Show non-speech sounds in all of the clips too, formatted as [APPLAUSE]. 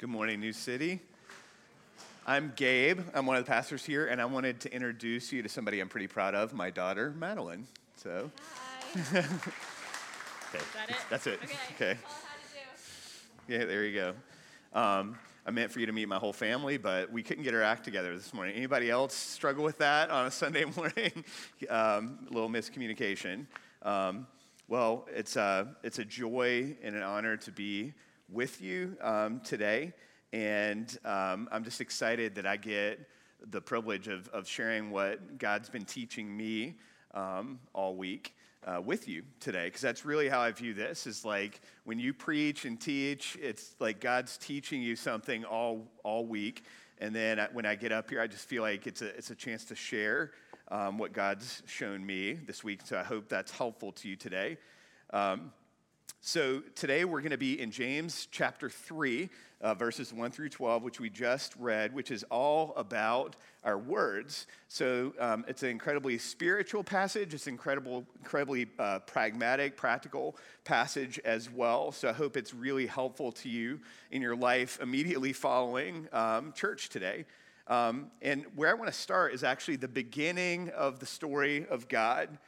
Good morning, New City. I'm Gabe. I'm one of the pastors here, and I wanted to introduce you to somebody I'm pretty proud of, my daughter, Madeline. So. Hi. [LAUGHS] okay. Is that it? That's it. Okay. Okay. All I had to do. Yeah, there you go. Um, I meant for you to meet my whole family, but we couldn't get our act together this morning. Anybody else struggle with that on a [LAUGHS] Sunday morning? um, a little miscommunication. Um, well, it's a, it's a joy and an honor to be with you um, today. And um, I'm just excited that I get the privilege of, of sharing what God's been teaching me um, all week. Uh, with you today because that's really how i view this is like when you preach and teach it's like god's teaching you something all all week and then when i get up here i just feel like it's a, it's a chance to share um, what god's shown me this week so i hope that's helpful to you today um, so today we're going to be in James chapter 3, uh, verses 1 through 12, which we just read, which is all about our words. So um, it's an incredibly spiritual passage. It's incredible, incredibly uh, pragmatic, practical passage as well. So I hope it's really helpful to you in your life immediately following um, church today. Um, and where I want to start is actually the beginning of the story of God.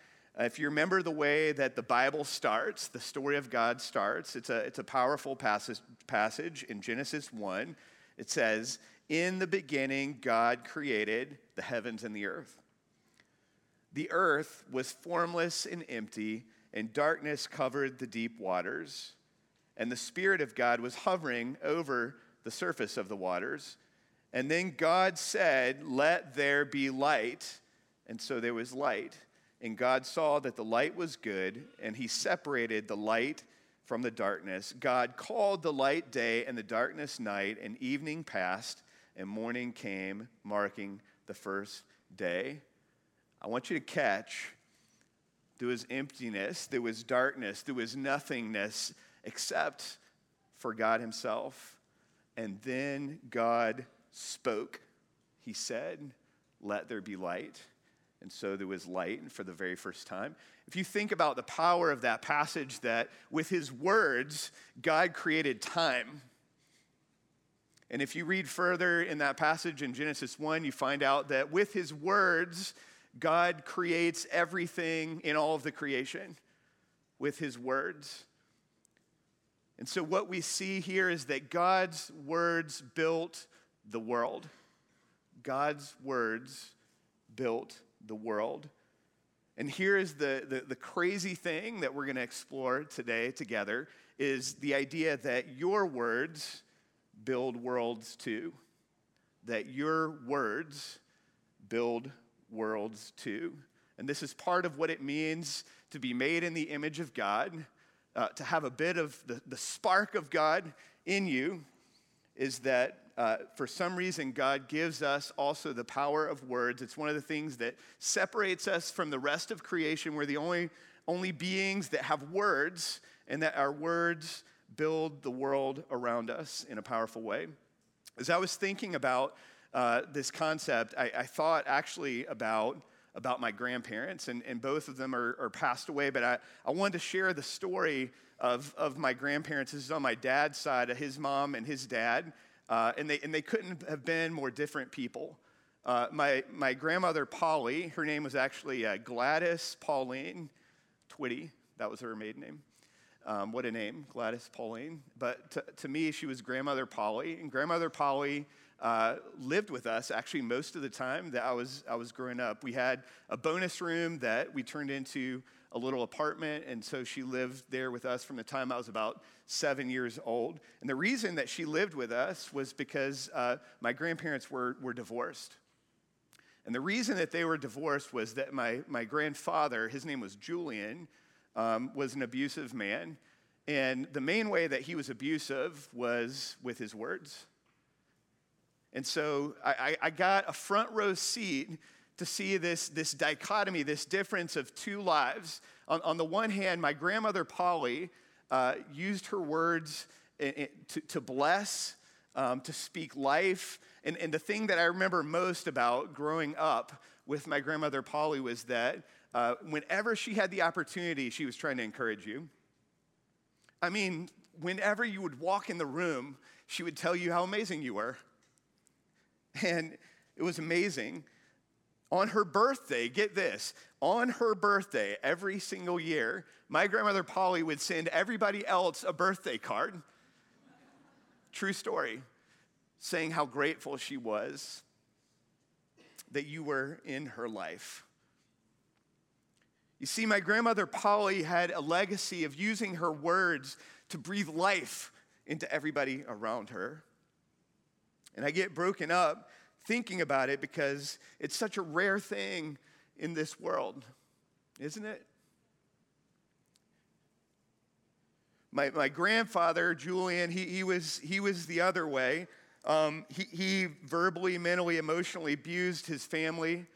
Uh, if you remember the way that the Bible starts, the story of God starts, it's a, it's a powerful passage, passage in Genesis 1. It says, In the beginning, God created the heavens and the earth. The earth was formless and empty, and darkness covered the deep waters. And the Spirit of God was hovering over the surface of the waters. And then God said, Let there be light. And so there was light. And God saw that the light was good, and he separated the light from the darkness. God called the light day and the darkness night, and evening passed, and morning came, marking the first day. I want you to catch there was emptiness, there was darkness, there was nothingness except for God Himself. And then God spoke. He said, Let there be light. And so there was light and for the very first time. If you think about the power of that passage, that with his words, God created time. And if you read further in that passage in Genesis 1, you find out that with his words, God creates everything in all of the creation with his words. And so what we see here is that God's words built the world. God's words built the world. And here is the, the, the crazy thing that we're going to explore today together is the idea that your words build worlds too. That your words build worlds too. And this is part of what it means to be made in the image of God, uh, to have a bit of the, the spark of God in you, is that uh, for some reason, God gives us also the power of words. It's one of the things that separates us from the rest of creation. We're the only, only beings that have words, and that our words build the world around us in a powerful way. As I was thinking about uh, this concept, I, I, thought actually about, about my grandparents, and, and both of them are, are passed away, but I, I wanted to share the story of, of my grandparents. This is on my dad's side, his mom and his dad. Uh, and, they, and they couldn't have been more different people. Uh, my, my grandmother, Polly, her name was actually uh, Gladys Pauline Twitty. That was her maiden name. Um, what a name, Gladys Pauline. But to, to, me, she was grandmother Polly. And grandmother Polly uh, lived with us actually most of the time that I was, I was growing up. We had a bonus room that we turned into a little apartment, and so she lived there with us from the time I was about seven years old. And the reason that she lived with us was because uh, my grandparents were, were divorced. And the reason that they were divorced was that my, my grandfather, his name was Julian, um, was an abusive man. And the main way that he was abusive was with his words. And so I, I got a front row seat to see this, this dichotomy, this difference of two lives. On, on the one hand, my grandmother Polly uh, used her words to, to, bless, um, to speak life. And, and the thing that I remember most about growing up with my grandmother Polly was that uh, whenever she had the opportunity, she was trying to encourage you. I mean, whenever you would walk in the room, she would tell you how amazing you were. And it was amazing. On her birthday, get this, on her birthday, every single year, my grandmother Polly would send everybody else a birthday card. True story, saying how grateful she was that you were in her life. You see, my grandmother Polly had a legacy of using her words to breathe life into everybody around her. And I get broken up thinking about it because it's such a rare thing in this world, isn't it? My, my grandfather, Julian, he, he, was, he was the other way. Um, he, he verbally, mentally, emotionally abused his family.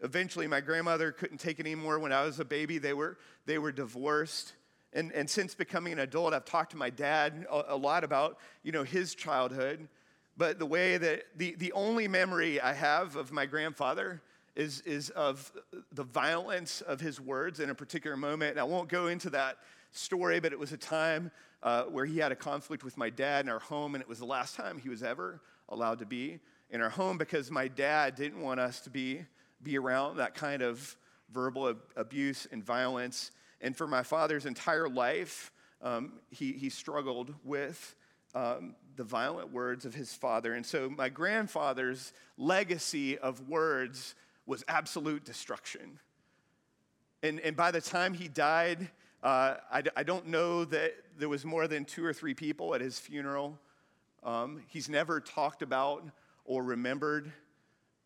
Eventually, my grandmother couldn't take it anymore when I was a baby. They were, they were divorced. And, and since becoming an adult, I've talked to my dad a, a lot about, you know, his childhood. But the way that, the, the only memory I have of my grandfather is, is of the violence of his words in a particular moment. And I won't go into that story, but it was a time uh, where he had a conflict with my dad in our home, and it was the last time he was ever allowed to be in our home because my dad didn't want us to be be around that kind of verbal ab- abuse and violence. And for my father's entire life, um, he, he struggled with um, the violent words of his father. And so my grandfather's legacy of words was absolute destruction. And, and by the time he died, uh, I, I, don't know that there was more than two or three people at his funeral. Um, he's never talked about or remembered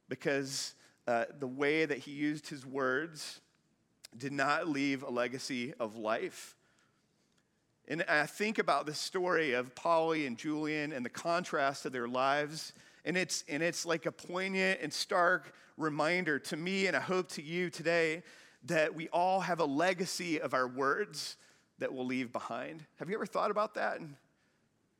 because uh, the way that he used his words did not leave a legacy of life. And I think about the story of Polly and Julian and the contrast of their lives. And it's, and it's like a poignant and stark reminder to me, and I hope to you today, that we all have a legacy of our words that we'll leave behind. Have you ever thought about that?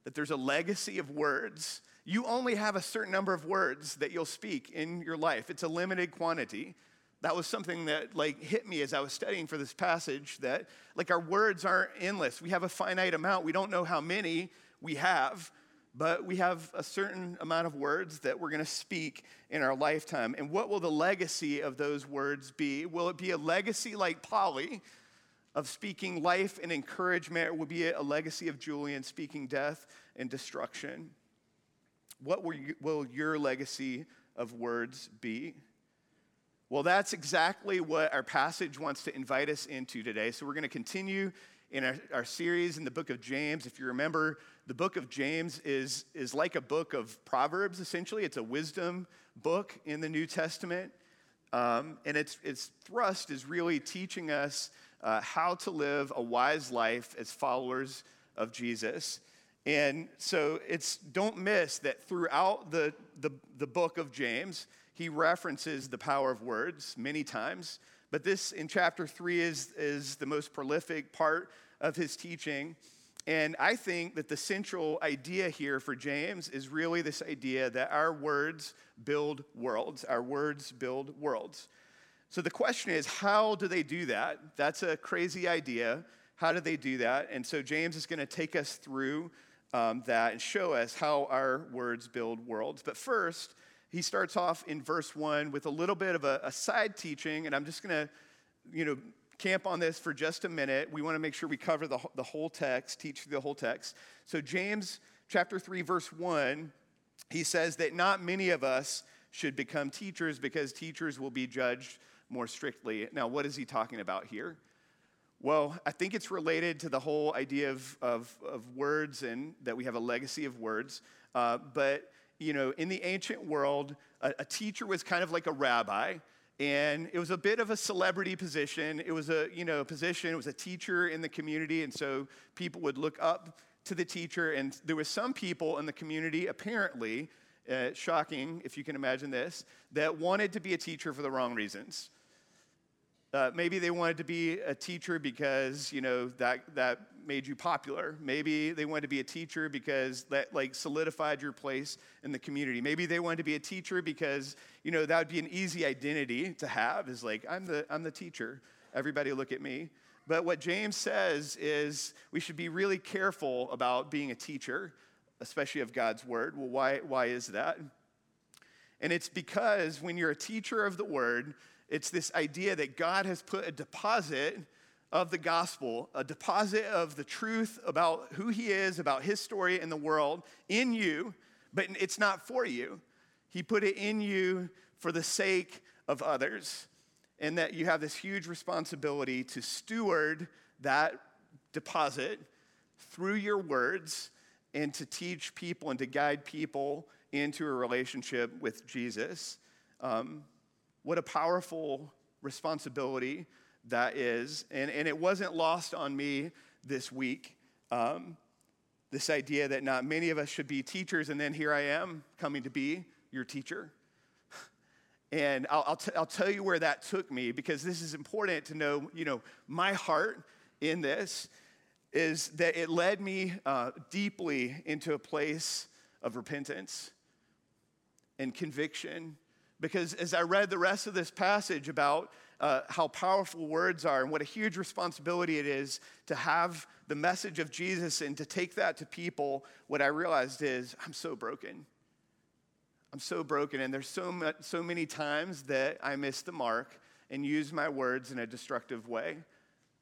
That there's a legacy of words you only have a certain number of words that you'll speak in your life. It's a limited quantity. That was something that like hit me as I was studying for this passage that like our words aren't endless. We have a finite amount. We don't know how many we have, but we have a certain amount of words that we're going to speak in our lifetime. And what will the legacy of those words be? Will it be a legacy like Polly of speaking life and encouragement, or will be a legacy of Julian speaking death and destruction? What will your legacy of words be? Well, that's exactly what our passage wants to invite us into today. So, we're going to continue in our, our, series in the book of James. If you remember, the book of James is, is like a book of Proverbs, essentially. It's a wisdom book in the New Testament. Um, and its, its thrust is really teaching us uh, how to live a wise life as followers of Jesus. And so it's don't miss that throughout the, the, the, book of James, he references the power of words many times. But this in chapter three is, is the most prolific part of his teaching. And I think that the central idea here for James is really this idea that our words build worlds. Our words build worlds. So the question is, how do they do that? That's a crazy idea. How do they do that? And so James is going to take us through um, that and show us how our words build worlds. But first, he starts off in verse one with a little bit of a, a side teaching, and I'm just going to, you know, camp on this for just a minute. We want to make sure we cover the, the whole text, teach the whole text. So, James chapter 3, verse 1, he says that not many of us should become teachers because teachers will be judged more strictly. Now, what is he talking about here? Well, I think it's related to the whole idea of, of, of words and that we have a legacy of words. Uh, but, you know, in the ancient world, a, a, teacher was kind of like a rabbi, and it was a bit of a celebrity position. It was a, you know, position, it was a teacher in the community, and so people would look up to the teacher, and there was some people in the community, apparently, uh, shocking if you can imagine this, that wanted to be a teacher for the wrong reasons. Uh, maybe they wanted to be a teacher because you know that that made you popular. Maybe they wanted to be a teacher because that like solidified your place in the community. Maybe they wanted to be a teacher because you know that would be an easy identity to have. Is like I'm the I'm the teacher. Everybody look at me. But what James says is we should be really careful about being a teacher especially of God's word. Well, why, why is that? And it's because when you're a teacher of the word, it's this idea that God has put a deposit of the gospel, a deposit of the truth about who he is, about his story in the world in you, but it's not for you. He put it in you for the sake of others, and that you have this huge responsibility to steward that deposit through your words and to teach people and to guide people into a relationship with Jesus. Um, what a powerful responsibility that is. And, and it wasn't lost on me this week. Um, this idea that not many of us should be teachers, and then here I am coming to be your teacher. And I'll, I'll, t- I'll tell you where that took me because this is important to know, you know, my heart in this is that it led me uh, deeply into a place of repentance and conviction. Because as I read the rest of this passage about uh, how powerful words are and what a huge responsibility it is to have the message of Jesus and to take that to people, what I realized is I'm so broken. I'm so broken, and there's so, much, so many times that I miss the mark and use my words in a destructive way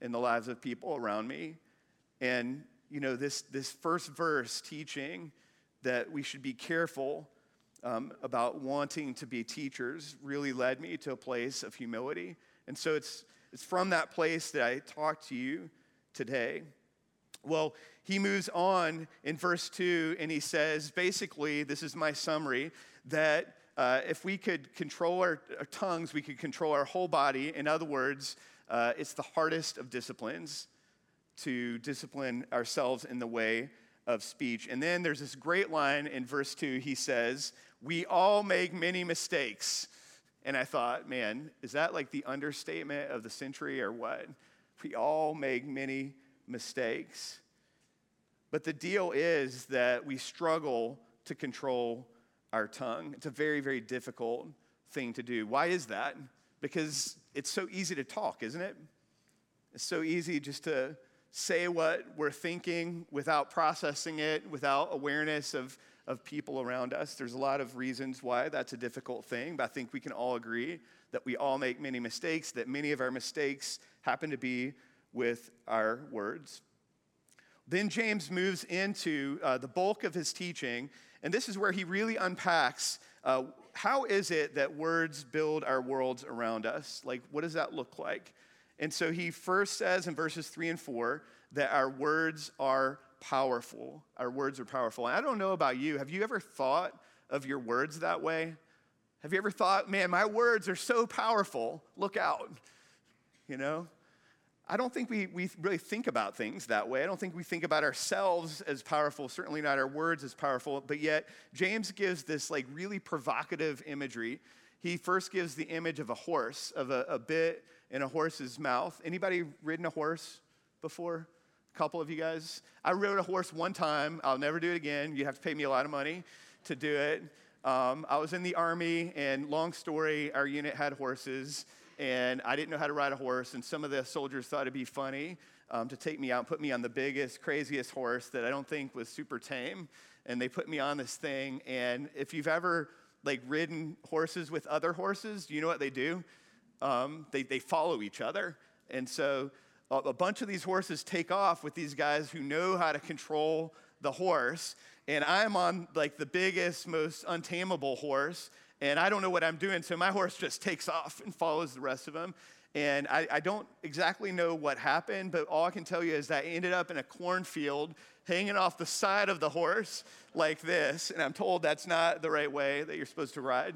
in the lives of people around me. And, you know, this, this first verse teaching that we should be careful um, about wanting to be teachers really led me to a place of humility. And so it's, it's from that place that I talk to you today. Well, he moves on in verse 2 and he says, basically, this is my summary, that uh, if we could control our, our, tongues, we could control our whole body. In other words, uh, it's the hardest of disciplines to discipline ourselves in the way of speech. And then there's this great line in verse 2. He says, We all make many mistakes. And I thought, man, is that like the understatement of the century or what? We all make many mistakes. But the deal is that we struggle to control our tongue. It's a very, very difficult thing to do. Why is that? Because it's so easy to talk, isn't it? It's so easy just to say what we're thinking without processing it, without awareness of, of people around us. There's a lot of reasons why that's a difficult thing, but I think we can all agree that we all make many mistakes, that many of our mistakes happen to be with our words. Then James moves into uh, the bulk of his teaching, and this is where he really unpacks uh, how is it that words build our worlds around us? Like, what does that look like? And so he first says in verses three and four that our words are powerful. Our words are powerful. And I don't know about you. Have you ever thought of your words that way? Have you ever thought, man, my words are so powerful, look out? You know? I don't think we, we really think about things that way. I don't think we think about ourselves as powerful, certainly not our words as powerful, but yet James gives this like really provocative imagery. He first gives the image of a horse, of a, a bit in a horse's mouth. Anybody ridden a horse before? A couple of you guys? I rode a horse one time. I'll never do it again. You have to pay me a lot of money to do it. Um, I was in the army, and long story, our unit had horses, and I didn't know how to ride a horse, and some of the soldiers thought it'd be funny um, to take me out and put me on the biggest, craziest horse that I don't think was super tame. And they put me on this thing, and if you've ever like ridden horses with other horses, you know what they do? Um, they, they follow each other. And so a, bunch of these horses take off with these guys who know how to control the horse. And I'm on like the biggest, most untamable horse, and I don't know what I'm doing. So my horse just takes off and follows the rest of them. And I, I, don't exactly know what happened, but all I can tell you is that I ended up in a cornfield hanging off the side of the horse like this. And I'm told that's not the right way that you're supposed to ride.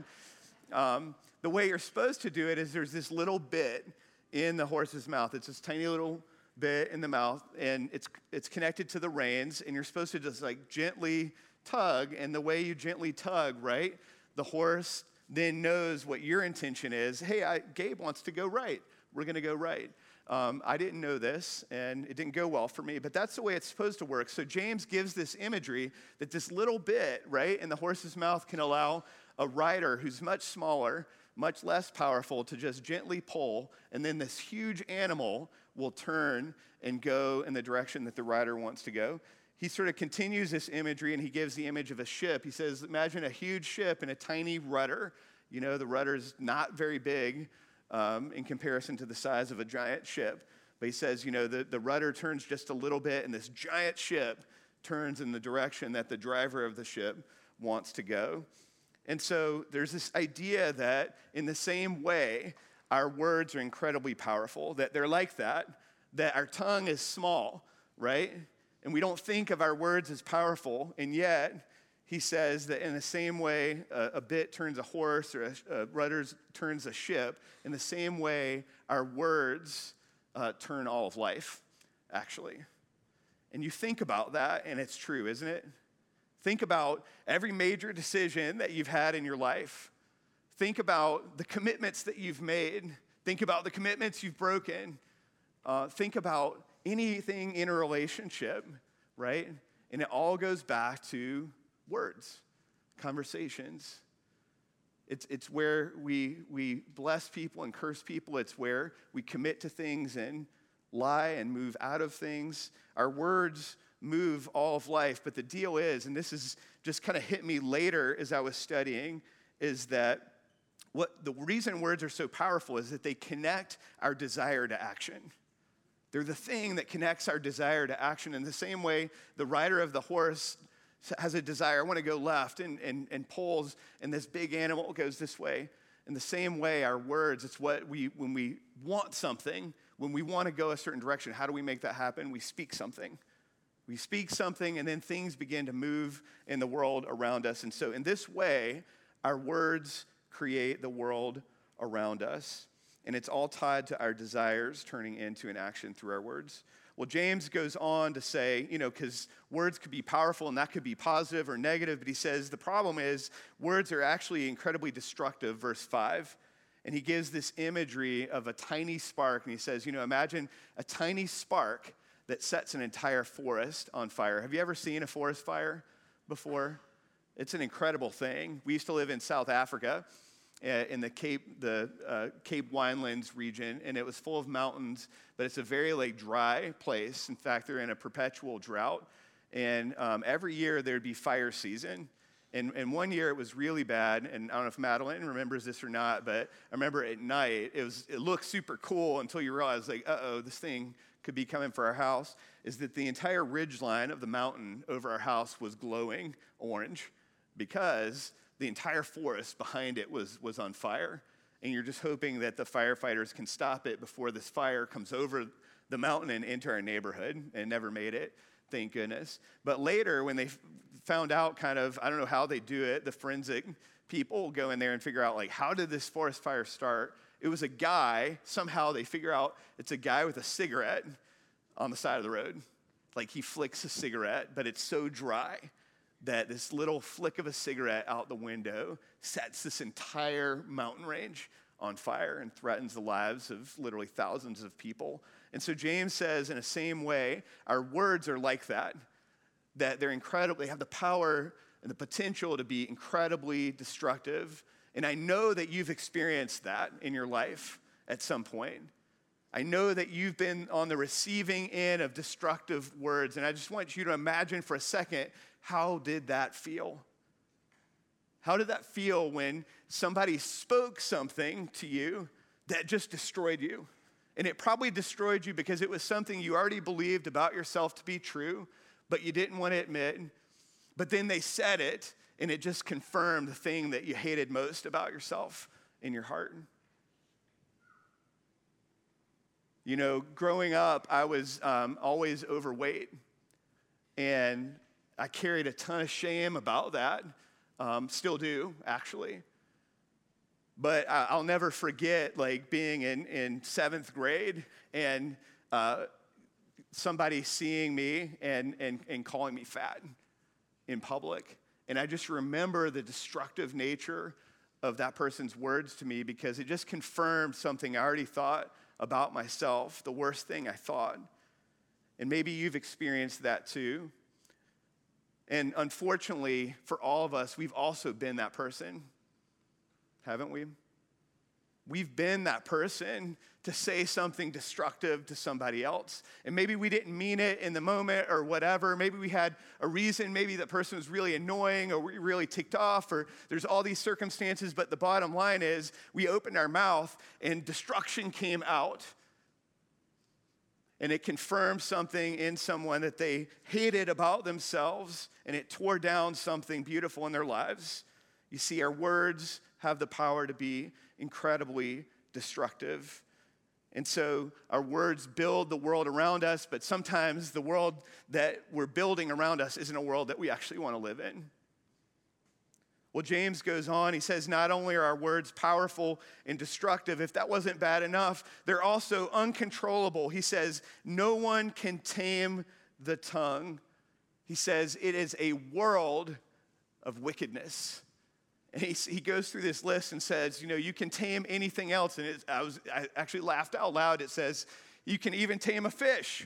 Um, the way you're supposed to do it is there's this little bit in the horse's mouth. It's this tiny little bit in the mouth, and it's, it's connected to the reins, and you're supposed to just like gently tug. And the way you gently tug, right, the horse then knows what your intention is. Hey, I, Gabe wants to go right. We're going to go right. Um, I didn't know this, and it didn't go well for me, but that's the way it's supposed to work. So James gives this imagery that this little bit, right, in the horse's mouth can allow a rider who's much smaller much less powerful to just gently pull, and then this huge animal will turn and go in the direction that the rider wants to go. he sort of continues this imagery and he gives the image of a ship. He says, Imagine a huge ship and a tiny rudder. You know, the rudder is not very big um, in comparison to the size of a giant ship. But he says, you know, the, the rudder turns just a little bit, and this giant ship turns in the direction that the driver of the ship wants to go. And so there's this idea that in the same way, our words are incredibly powerful, that they're like that, that our tongue is small, right? And we don't think of our words as powerful, and yet he says that in the same way a, a bit turns a horse or a, a rudder turns a ship, in the same way our words uh, turn all of life, actually. And you think about that, and it's true, isn't it? Think about every major decision that you've had in your life. Think about the commitments that you've made. Think about the commitments you've broken. Uh, think about anything in a relationship, right? And it all goes back to words, conversations. It's, it's where we, we bless people and curse people. It's where we commit to things and lie and move out of things. Our words move all of life. But the deal is, and this is just kind of hit me later as I was studying, is that what the reason words are so powerful is that they connect our desire to action. They're the thing that connects our desire to action. In the same way, the rider of the horse has a desire, I want to go left, and, and, and pulls, and this big animal goes this way. In the same way, our words, it's what we, when we want something, when we want to go a certain direction, how do we make that happen? We speak something. We speak something, and then things begin to move in the world around us. And so, in this way, our words create the world around us. And it's all tied to our desires turning into an action through our words. Well, James goes on to say, you know, because words could be powerful and that could be positive or negative, but he says the problem is words are actually incredibly destructive, verse 5. And he gives this imagery of a tiny spark, and he says, you know, imagine a tiny spark that sets an entire forest on fire. Have you ever seen a forest fire before? It's an incredible thing. We used to live in South Africa, uh, in the Cape, the uh, Cape Winelands region, and it was full of mountains, but it's a very like dry place. In fact, they're in a perpetual drought, and um, every year there'd be fire season. And, and one year it was really bad, and I don't know if Madeline remembers this or not, but I remember at night it was it looked super cool until you realize like, uh oh, this thing could be coming for our house. Is that the entire ridge line of the mountain over our house was glowing orange because the entire forest behind it was, was on fire. And you're just hoping that the firefighters can stop it before this fire comes over the mountain and into our neighborhood, and never made it, thank goodness. But later, when they found out kind of, I don't know how they do it, the forensic people go in there and figure out, like, how did this forest fire start? It was a guy, somehow they figure out it's a guy with a cigarette on the side of the road. Like he flicks a cigarette, but it's so dry that this little flick of a cigarette out the window sets this entire mountain range on fire and threatens the lives of literally thousands of people. And so James says, in the same way, our words are like that, that they're incredible, they have the power and the potential to be incredibly destructive. And I know that you've experienced that in your life at some point. I know that you've been on the receiving end of destructive words. And I just want you to imagine for a second how did that feel? How did that feel when somebody spoke something to you that just destroyed you? And it probably destroyed you because it was something you already believed about yourself to be true, but you didn't want to admit. But then they said it, and it just confirmed the thing that you hated most about yourself in your heart. You know, growing up, I was um, always overweight. And I carried a ton of shame about that. Um, still do, actually. But I, will never forget, like, being in, in seventh grade and uh, somebody seeing me and, and, and calling me fat in public. And I just remember the destructive nature of that person's words to me because it just confirmed something I already thought about myself, the worst thing I thought. And maybe you've experienced that too. And unfortunately, for all of us, we've also been that person, haven't we? We've been that person to say something destructive to somebody else. And maybe we didn't mean it in the moment or whatever. Maybe we had a reason. Maybe that person was really annoying or we really ticked off or there's all these circumstances. But the bottom line is we opened our mouth and destruction came out. And it confirmed something in someone that they hated about themselves and it tore down something beautiful in their lives. You see, our words have the power to be incredibly destructive. And so our words build the world around us, but sometimes the world that we're building around us isn't a world that we actually want to live in. Well, James goes on, he says, not only are our words powerful and destructive, if that wasn't bad enough, they're also uncontrollable. He says, no one can tame the tongue. He says, it is a world of wickedness. And he, he goes through this list and says, you know, you can tame anything else. And it, I, was, I actually laughed out loud. It says, you can even tame a fish.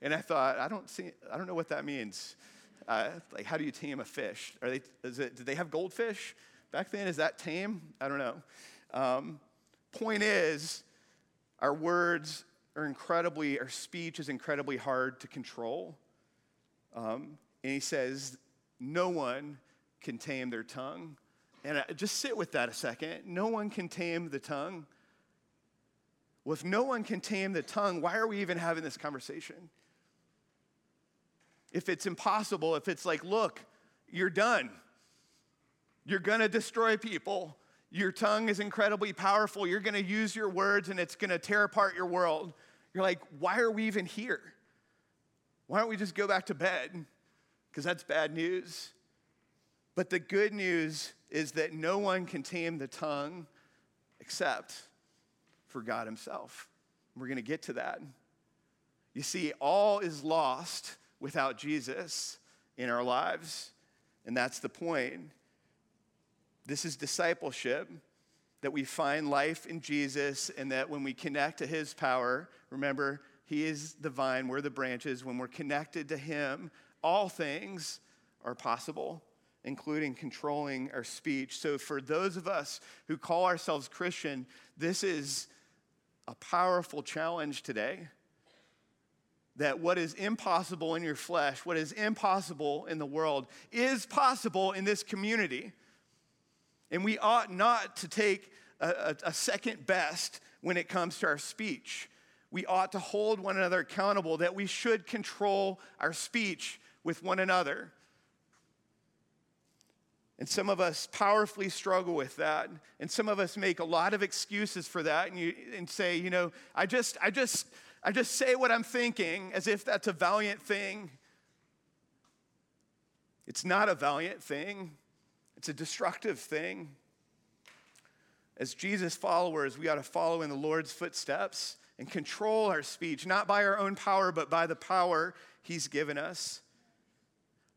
And I thought, I don't, see, I don't know what that means. Uh, like, how do you tame a fish? Are they, is it, did they have goldfish back then? Is that tame? I don't know. Um, point is, our words are incredibly, our speech is incredibly hard to control. Um, and he says, no one can tame their tongue. And just sit with that a second. No one can tame the tongue. Well, if no one can tame the tongue, why are we even having this conversation? If it's impossible, if it's like, look, you're done, you're gonna destroy people, your tongue is incredibly powerful, you're gonna use your words and it's gonna tear apart your world. You're like, why are we even here? Why don't we just go back to bed? Because that's bad news. But the good news is that no one can tame the tongue except for God Himself. We're going to get to that. You see, all is lost without Jesus in our lives, and that's the point. This is discipleship that we find life in Jesus, and that when we connect to His power, remember, He is the vine, we're the branches. When we're connected to Him, all things are possible including controlling our speech. So, for those of us who call ourselves Christian, this is a powerful challenge today. That what is impossible in your flesh, what is impossible in the world, is possible in this community. And we ought not to take a, a, a second best when it comes to our speech. We ought to hold one another accountable, that we should control our speech with one another. And some of us powerfully struggle with that. And some of us make a lot of excuses for that and, you, and say, you know, I just, I just, I just say what I'm thinking as if that's a valiant thing. It's not a valiant thing, it's a destructive thing. As Jesus followers, we ought to follow in the Lord's footsteps and control our speech, not by our own power, but by the power He's given us.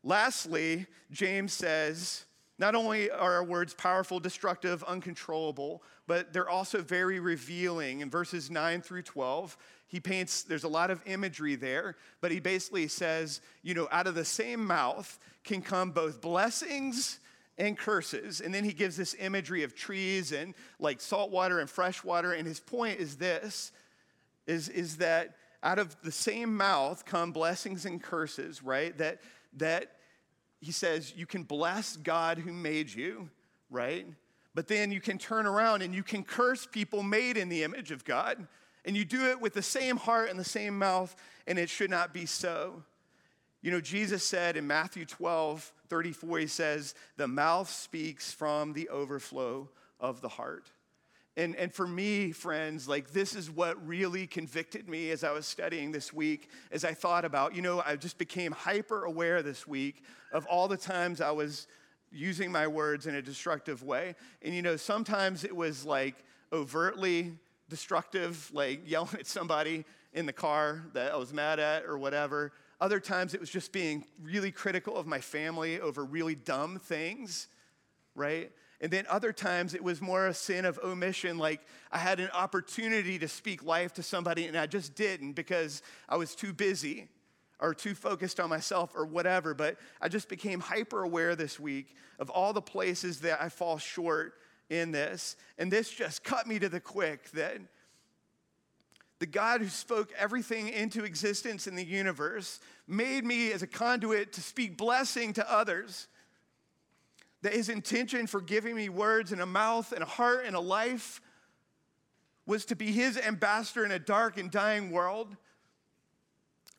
Lastly, James says, not only are our words powerful, destructive, uncontrollable, but they're also very revealing. In verses 9 through 12, he paints, there's a lot of imagery there, but he basically says, you know, out of the same mouth can come both blessings and curses. And then he gives this imagery of trees and like salt water and fresh water. And his point is this is, is that out of the same mouth come blessings and curses, right? That that he says you can bless God who made you, right? But then you can turn around and you can curse people made in the image of God. And you do it with the same heart and the same mouth, and it should not be so. You know, Jesus said in Matthew 12, 34, he says, The mouth speaks from the overflow of the heart. And, and for me, friends, like this is what really convicted me as I was studying this week, as I thought about, you know, I just became hyper aware this week of all the times I was using my words in a destructive way. And, you know, sometimes it was like overtly destructive, like [LAUGHS] yelling at somebody in the car that I was mad at or whatever. Other times it was just being really critical of my family over really dumb things, right? And then other times it was more a sin of omission, like I had an opportunity to speak life to somebody and I just didn't because I was too busy or too focused on myself or whatever. But I just became hyper aware this week of all the places that I fall short in this. And this just cut me to the quick that the God who spoke everything into existence in the universe, made me as a conduit to speak blessing to others. That his intention for giving me words and a mouth and a heart and a life was to be his ambassador in a dark and dying world.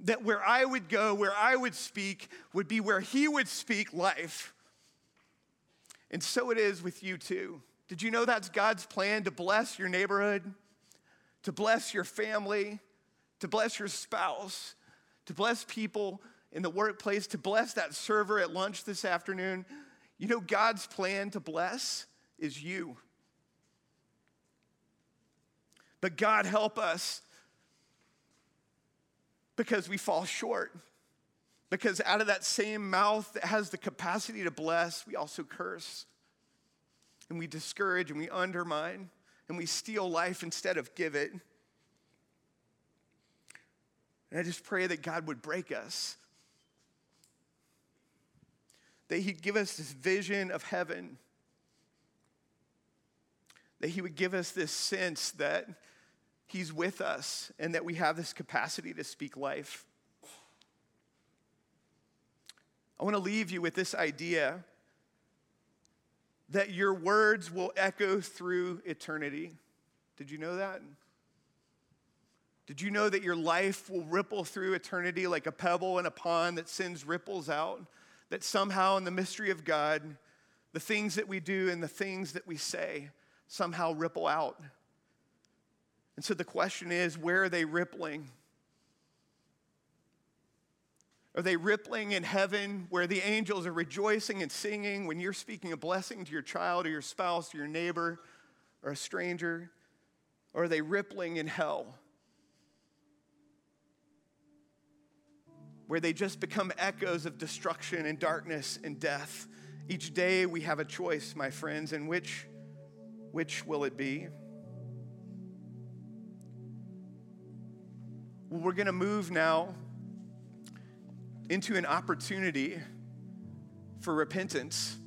That where I would go, where I would speak, would be where he would speak life. And so it is with you too. Did you know that's God's plan to bless your neighborhood? to bless your family, to bless your spouse, to bless people in the workplace, to bless that server at lunch this afternoon. You know, God's plan to bless is you. But God help us because we fall short. Because out of that same mouth that has the capacity to bless, we also curse. And we discourage and we undermine and we steal life instead of give it. And I just pray that God would break us. That He'd give us this vision of heaven. That He would give us this sense that He's with us and that we have this capacity to speak life. I want to leave you with this idea that your words will echo through eternity. Did you know that? Did you know that your life will ripple through eternity like a pebble in a pond that sends ripples out? That somehow, in the mystery of God, the things that we do and the things that we say somehow ripple out. And so the question is where are they rippling? Are they rippling in heaven where the angels are rejoicing and singing when you're speaking a blessing to your child or your spouse or your neighbor or a stranger? Or are they rippling in hell where they just become echoes of destruction and darkness and death? Each day we have a choice, my friends, and which, which will it be? Well, we're going to move now into an opportunity for repentance.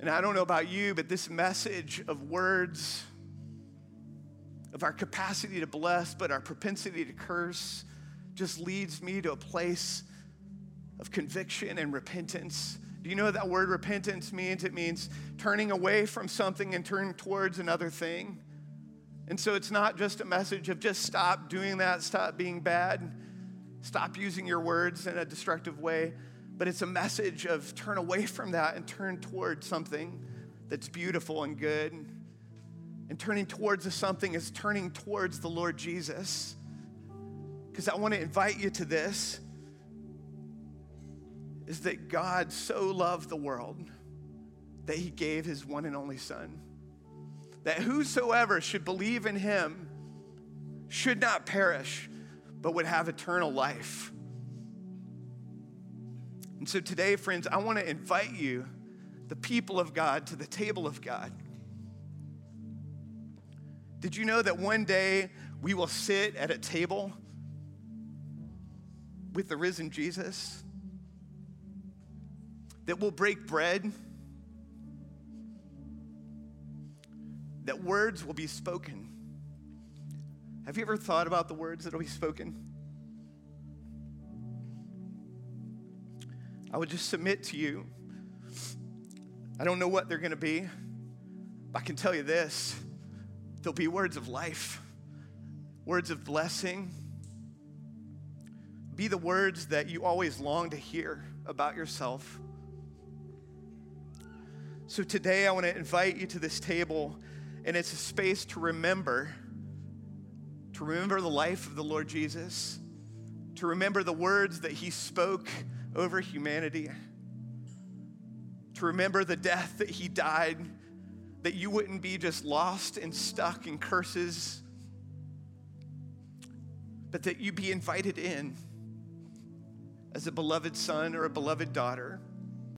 And I don't know about you, but this message of words, of our capacity to bless, but our propensity to curse, just leads me to a place of conviction and repentance. Do you know what that word repentance means? It means turning away from something and turning towards another thing. And so it's not just a message of just stop doing that, stop being bad Stop using your words in a destructive way, but it's a message of turn away from that and turn towards something that's beautiful and good. And turning towards something is turning towards the Lord Jesus. Because I want to invite you to this is that God so loved the world that he gave his one and only Son. That whosoever should believe in him should not perish, but would have eternal life. And so today, friends, I want to invite you, the people of God, to the table of God. Did you know that one day we will sit at a table with the risen Jesus? That we'll break bread? That words will be spoken? Have you ever thought about the words that will be spoken? I would just submit to you. I don't know what they're going to be, but I can tell you this there'll be words of life, words of blessing. Be the words that you always long to hear about yourself. So today, I want to invite you to this table, and it's a space to remember to remember the life of the Lord Jesus, to remember the words that he spoke over humanity, to remember the death that he died, that you wouldn't be just lost and stuck in curses, but that you be invited in as a beloved son or a beloved daughter